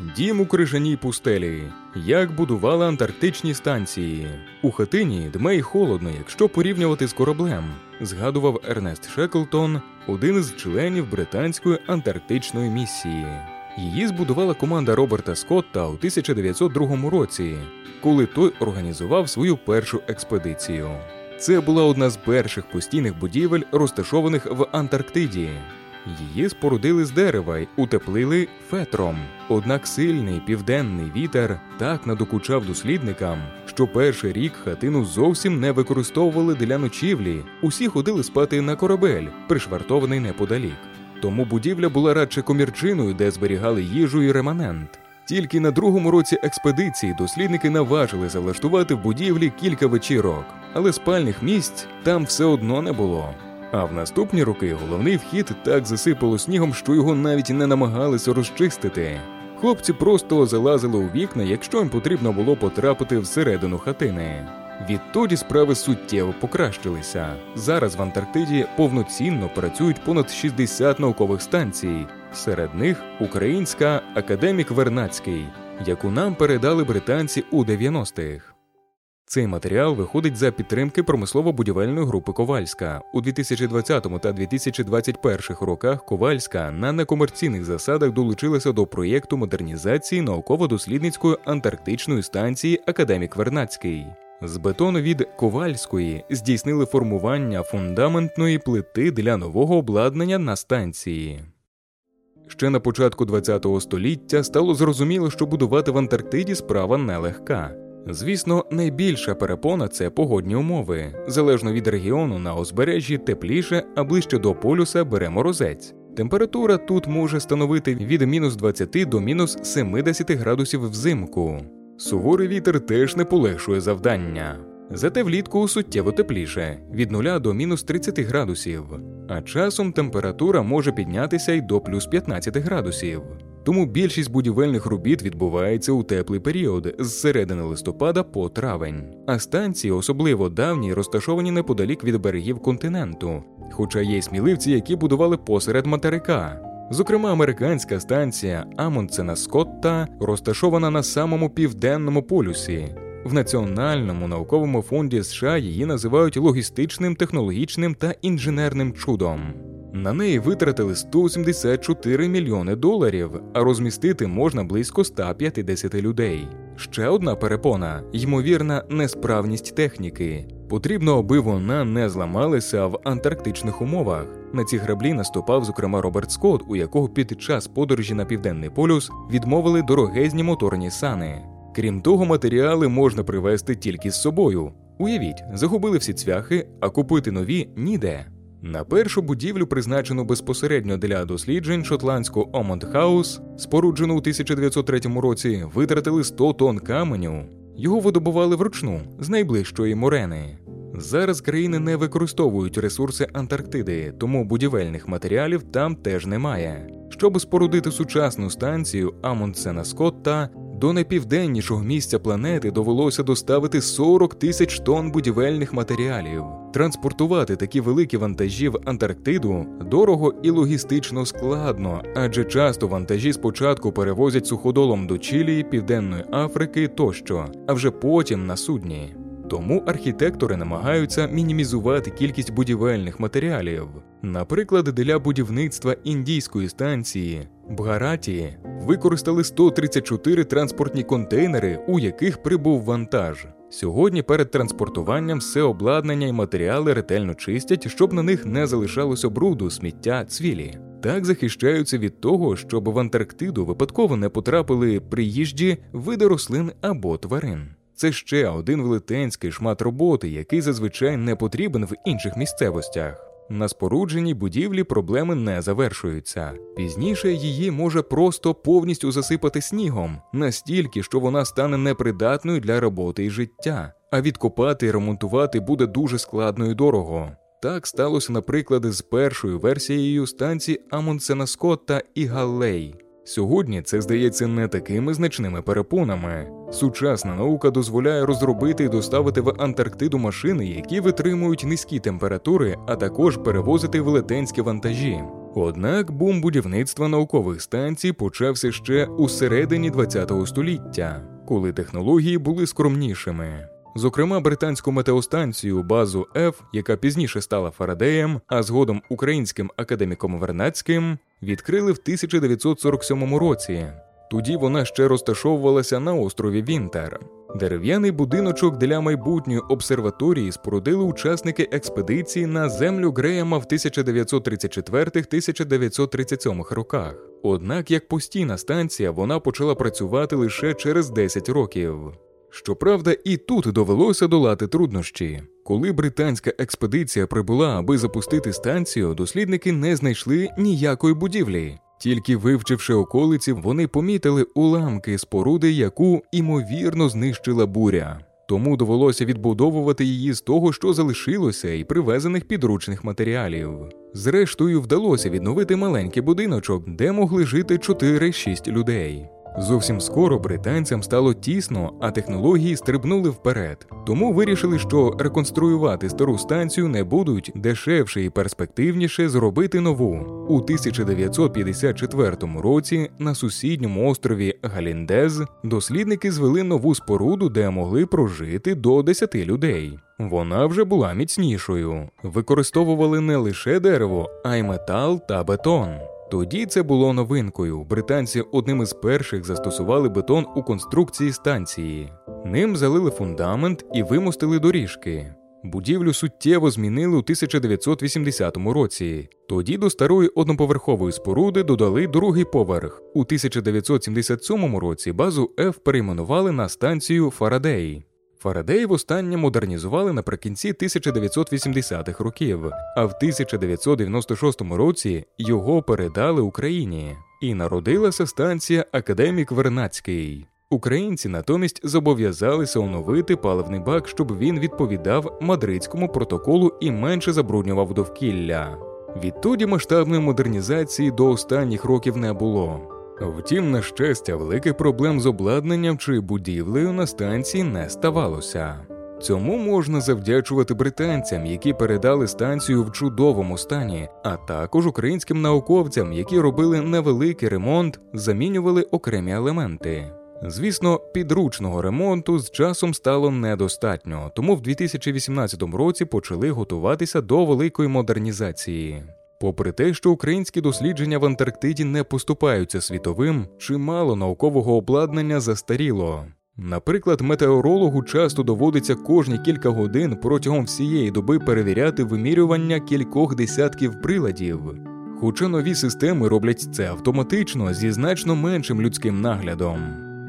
Дім у крижаній пустелі. Як будували антарктичні станції. У хатині дме й холодно, якщо порівнювати з кораблем, згадував Ернест Шеклтон, один із членів британської антарктичної місії. Її збудувала команда Роберта Скотта у 1902 році, коли той організував свою першу експедицію. Це була одна з перших постійних будівель, розташованих в Антарктиді. Її спорудили з дерева й утеплили фетром. Однак сильний південний вітер так надокучав дослідникам, що перший рік хатину зовсім не використовували для ночівлі. Усі ходили спати на корабель, пришвартований неподалік. Тому будівля була радше комірчиною, де зберігали їжу і реманент. Тільки на другому році експедиції дослідники наважили залаштувати в будівлі кілька вечірок, але спальних місць там все одно не було. А в наступні роки головний вхід так засипало снігом, що його навіть не намагалися розчистити. Хлопці просто залазили у вікна, якщо їм потрібно було потрапити всередину хатини. Відтоді справи суттєво покращилися. Зараз в Антарктиді повноцінно працюють понад 60 наукових станцій. Серед них українська академік Вернацький, яку нам передали британці у 90-х. Цей матеріал виходить за підтримки промислово-будівельної групи Ковальська. У 2020 та 2021 роках Ковальська на некомерційних засадах долучилася до проєкту модернізації науково-дослідницької антарктичної станції Академік Вернацький. З бетону від Ковальської здійснили формування фундаментної плити для нового обладнання на станції. Ще на початку ХХ століття стало зрозуміло, що будувати в Антарктиді справа нелегка. Звісно, найбільша перепона це погодні умови. Залежно від регіону на узбережжі тепліше, а ближче до полюса бере морозець. Температура тут може становити від мінус 20 до мінус 70 градусів взимку. Суворий вітер теж не полегшує завдання. Зате влітку суттєво тепліше від 0 до мінус 30 градусів, а часом температура може піднятися й до плюс 15 градусів. Тому більшість будівельних робіт відбувається у теплий період з середини листопада по травень. А станції, особливо давні, розташовані неподалік від берегів континенту, хоча є сміливці, які будували посеред материка. Зокрема, американська станція Амундсена Скотта розташована на самому південному полюсі. В Національному науковому фонді США її називають логістичним, технологічним та інженерним чудом. На неї витратили 174 мільйони доларів, а розмістити можна близько 150 людей. Ще одна перепона ймовірна несправність техніки. Потрібно, аби вона не зламалася в антарктичних умовах. На ці граблі наступав, зокрема, Роберт Скотт, у якого під час подорожі на південний полюс відмовили дорогезні моторні сани. Крім того, матеріали можна привезти тільки з собою. Уявіть, загубили всі цвяхи, а купити нові ніде. На першу будівлю, призначену безпосередньо для досліджень шотландську Омонд Хаус, споруджену у 1903 році, витратили 100 тонн каменю. Його видобували вручну з найближчої морени. Зараз країни не використовують ресурси Антарктиди, тому будівельних матеріалів там теж немає. Щоб спорудити сучасну станцію Амундсена Скотта, до найпівденнішого місця планети довелося доставити 40 тисяч тонн будівельних матеріалів. Транспортувати такі великі вантажі в Антарктиду дорого і логістично складно, адже часто вантажі спочатку перевозять суходолом до Чилії, Південної Африки тощо, а вже потім на судні. Тому архітектори намагаються мінімізувати кількість будівельних матеріалів. Наприклад, для будівництва індійської станції Бгараті використали 134 транспортні контейнери, у яких прибув вантаж. Сьогодні перед транспортуванням все обладнання і матеріали ретельно чистять, щоб на них не залишалося бруду, сміття, цвілі. Так захищаються від того, щоб в Антарктиду випадково не потрапили приїжджі види рослин або тварин. Це ще один велетенський шмат роботи, який зазвичай не потрібен в інших місцевостях. На спорудженій будівлі проблеми не завершуються. Пізніше її може просто повністю засипати снігом, настільки, що вона стане непридатною для роботи і життя, а відкопати і ремонтувати буде дуже складно і дорого. Так сталося, наприклад, з першою версією станції Амундсена Скотта і Галлей. Сьогодні це здається не такими значними перепонами. Сучасна наука дозволяє розробити і доставити в Антарктиду машини, які витримують низькі температури, а також перевозити велетенські вантажі. Однак бум будівництва наукових станцій почався ще у середині ХХ століття, коли технології були скромнішими. Зокрема, британську метеостанцію базу F, яка пізніше стала Фарадеєм, а згодом українським академіком Вернацьким, відкрили в 1947 році. Тоді вона ще розташовувалася на острові Вінтер. Дерев'яний будиночок для майбутньої обсерваторії спорудили учасники експедиції на землю Греяма в 1934-1937 роках. Однак, як постійна станція, вона почала працювати лише через 10 років. Щоправда, і тут довелося долати труднощі. Коли британська експедиція прибула, аби запустити станцію, дослідники не знайшли ніякої будівлі. Тільки вивчивши околиці, вони помітили уламки споруди, яку імовірно знищила буря. Тому довелося відбудовувати її з того, що залишилося, і привезених підручних матеріалів. Зрештою, вдалося відновити маленький будиночок, де могли жити 4-6 людей. Зовсім скоро британцям стало тісно, а технології стрибнули вперед. Тому вирішили, що реконструювати стару станцію не будуть дешевше і перспективніше зробити нову. У 1954 році на сусідньому острові Галіндез дослідники звели нову споруду, де могли прожити до 10 людей. Вона вже була міцнішою. Використовували не лише дерево, а й метал та бетон. Тоді це було новинкою. Британці одним із перших застосували бетон у конструкції станції. Ним залили фундамент і вимостили доріжки. Будівлю суттєво змінили у 1980 році. Тоді до старої одноповерхової споруди додали другий поверх. У 1977 році базу F перейменували на станцію Фарадей. Фарадей востаннє модернізували наприкінці 1980-х років, а в 1996 році його передали Україні, і народилася станція Академік Вернацький. Українці натомість зобов'язалися оновити паливний бак, щоб він відповідав мадридському протоколу і менше забруднював довкілля. Відтоді масштабної модернізації до останніх років не було. Втім, на щастя, великих проблем з обладнанням чи будівлею на станції не ставалося. Цьому можна завдячувати британцям, які передали станцію в чудовому стані, а також українським науковцям, які робили невеликий ремонт, замінювали окремі елементи. Звісно, підручного ремонту з часом стало недостатньо, тому в 2018 році почали готуватися до великої модернізації. Попри те, що українські дослідження в Антарктиді не поступаються світовим, чимало наукового обладнання застаріло. Наприклад, метеорологу часто доводиться кожні кілька годин протягом всієї доби перевіряти вимірювання кількох десятків приладів. Хоча нові системи роблять це автоматично зі значно меншим людським наглядом.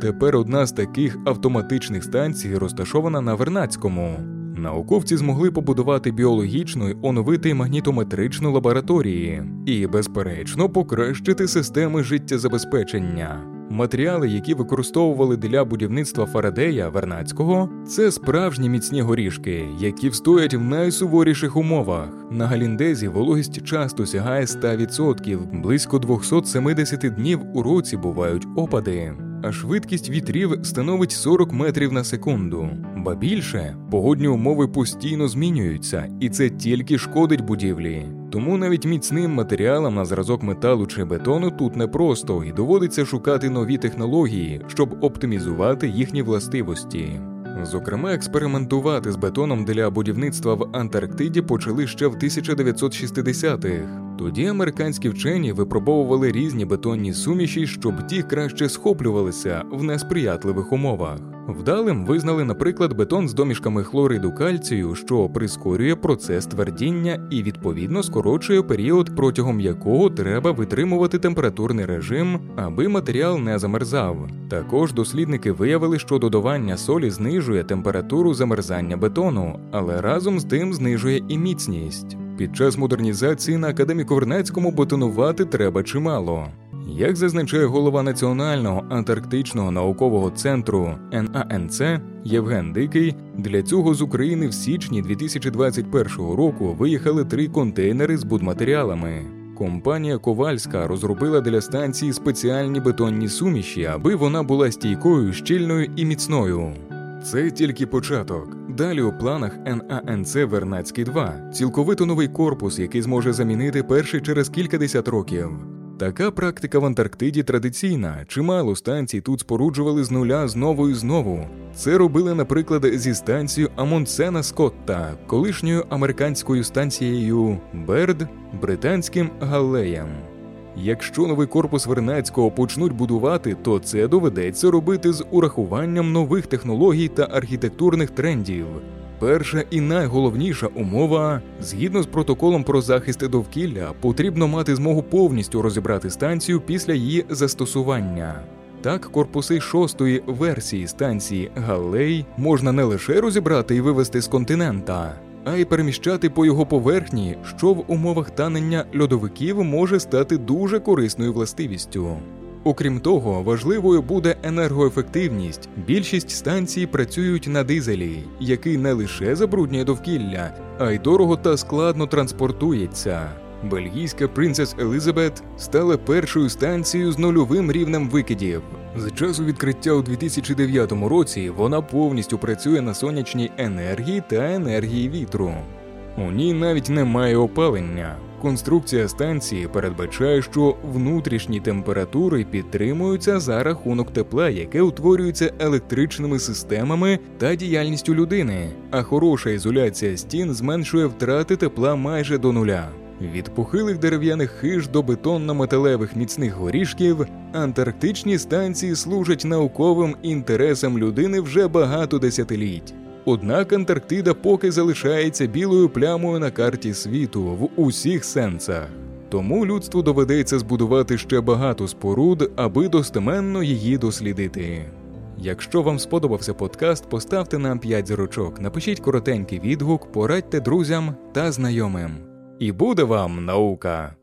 Тепер одна з таких автоматичних станцій розташована на Вернацькому. Науковці змогли побудувати біологічну й оновити магнітометричну лабораторії і, безперечно, покращити системи життєзабезпечення. Матеріали, які використовували для будівництва Фарадея Вернацького, це справжні міцні горішки, які встоять в найсуворіших умовах. На Галіндезі вологість часто сягає 100%, близько 270 днів у році бувають опади а швидкість вітрів становить 40 метрів на секунду. Ба більше погодні умови постійно змінюються, і це тільки шкодить будівлі. Тому навіть міцним матеріалам на зразок металу чи бетону тут непросто і доводиться шукати нові технології, щоб оптимізувати їхні властивості. Зокрема, експериментувати з бетоном для будівництва в Антарктиді почали ще в 1960-х. Тоді американські вчені випробовували різні бетонні суміші, щоб ті краще схоплювалися в несприятливих умовах. Вдалим визнали, наприклад, бетон з домішками хлориду кальцію, що прискорює процес твердіння і відповідно скорочує період, протягом якого треба витримувати температурний режим, аби матеріал не замерзав. Також дослідники виявили, що додавання солі знижує температуру замерзання бетону, але разом з тим знижує і міцність. Під час модернізації на академіку Вернецькому бетонувати треба чимало. Як зазначає голова Національного антарктичного наукового центру НАНЦ Євген Дикий, для цього з України в січні 2021 року виїхали три контейнери з будматеріалами. Компанія Ковальська розробила для станції спеціальні бетонні суміші, аби вона була стійкою, щільною і міцною. Це тільки початок. Далі у планах НАНЦ Вернацький 2 цілковито новий корпус, який зможе замінити перший через кількадесят років. Така практика в Антарктиді традиційна. Чимало станцій тут споруджували з нуля знову і знову. Це робили, наприклад, зі станцією Амундсена Скотта, колишньою американською станцією Берд, британським Галлеєм. Якщо новий корпус Вернацького почнуть будувати, то це доведеться робити з урахуванням нових технологій та архітектурних трендів. Перша і найголовніша умова згідно з протоколом про захист довкілля, потрібно мати змогу повністю розібрати станцію після її застосування. Так, корпуси шостої версії станції Галлей можна не лише розібрати і вивести з континента, а й переміщати по його поверхні, що в умовах танення льодовиків може стати дуже корисною властивістю. Окрім того, важливою буде енергоефективність. Більшість станцій працюють на дизелі, який не лише забруднює довкілля, а й дорого та складно транспортується. Бельгійська Princess Elizabeth стала першою станцією з нульовим рівнем викидів. З часу відкриття у 2009 році вона повністю працює на сонячній енергії та енергії вітру. У ній навіть немає опалення. Конструкція станції передбачає, що внутрішні температури підтримуються за рахунок тепла, яке утворюється електричними системами та діяльністю людини, а хороша ізоляція стін зменшує втрати тепла майже до нуля. Від похилих дерев'яних хиж до бетонно-металевих міцних горішків антарктичні станції служать науковим інтересам людини вже багато десятиліть. Однак Антарктида поки залишається білою плямою на карті світу в усіх сенсах. Тому людству доведеться збудувати ще багато споруд, аби достеменно її дослідити. Якщо вам сподобався подкаст, поставте нам 5 зірочок, напишіть коротенький відгук, порадьте друзям та знайомим. І буде вам наука!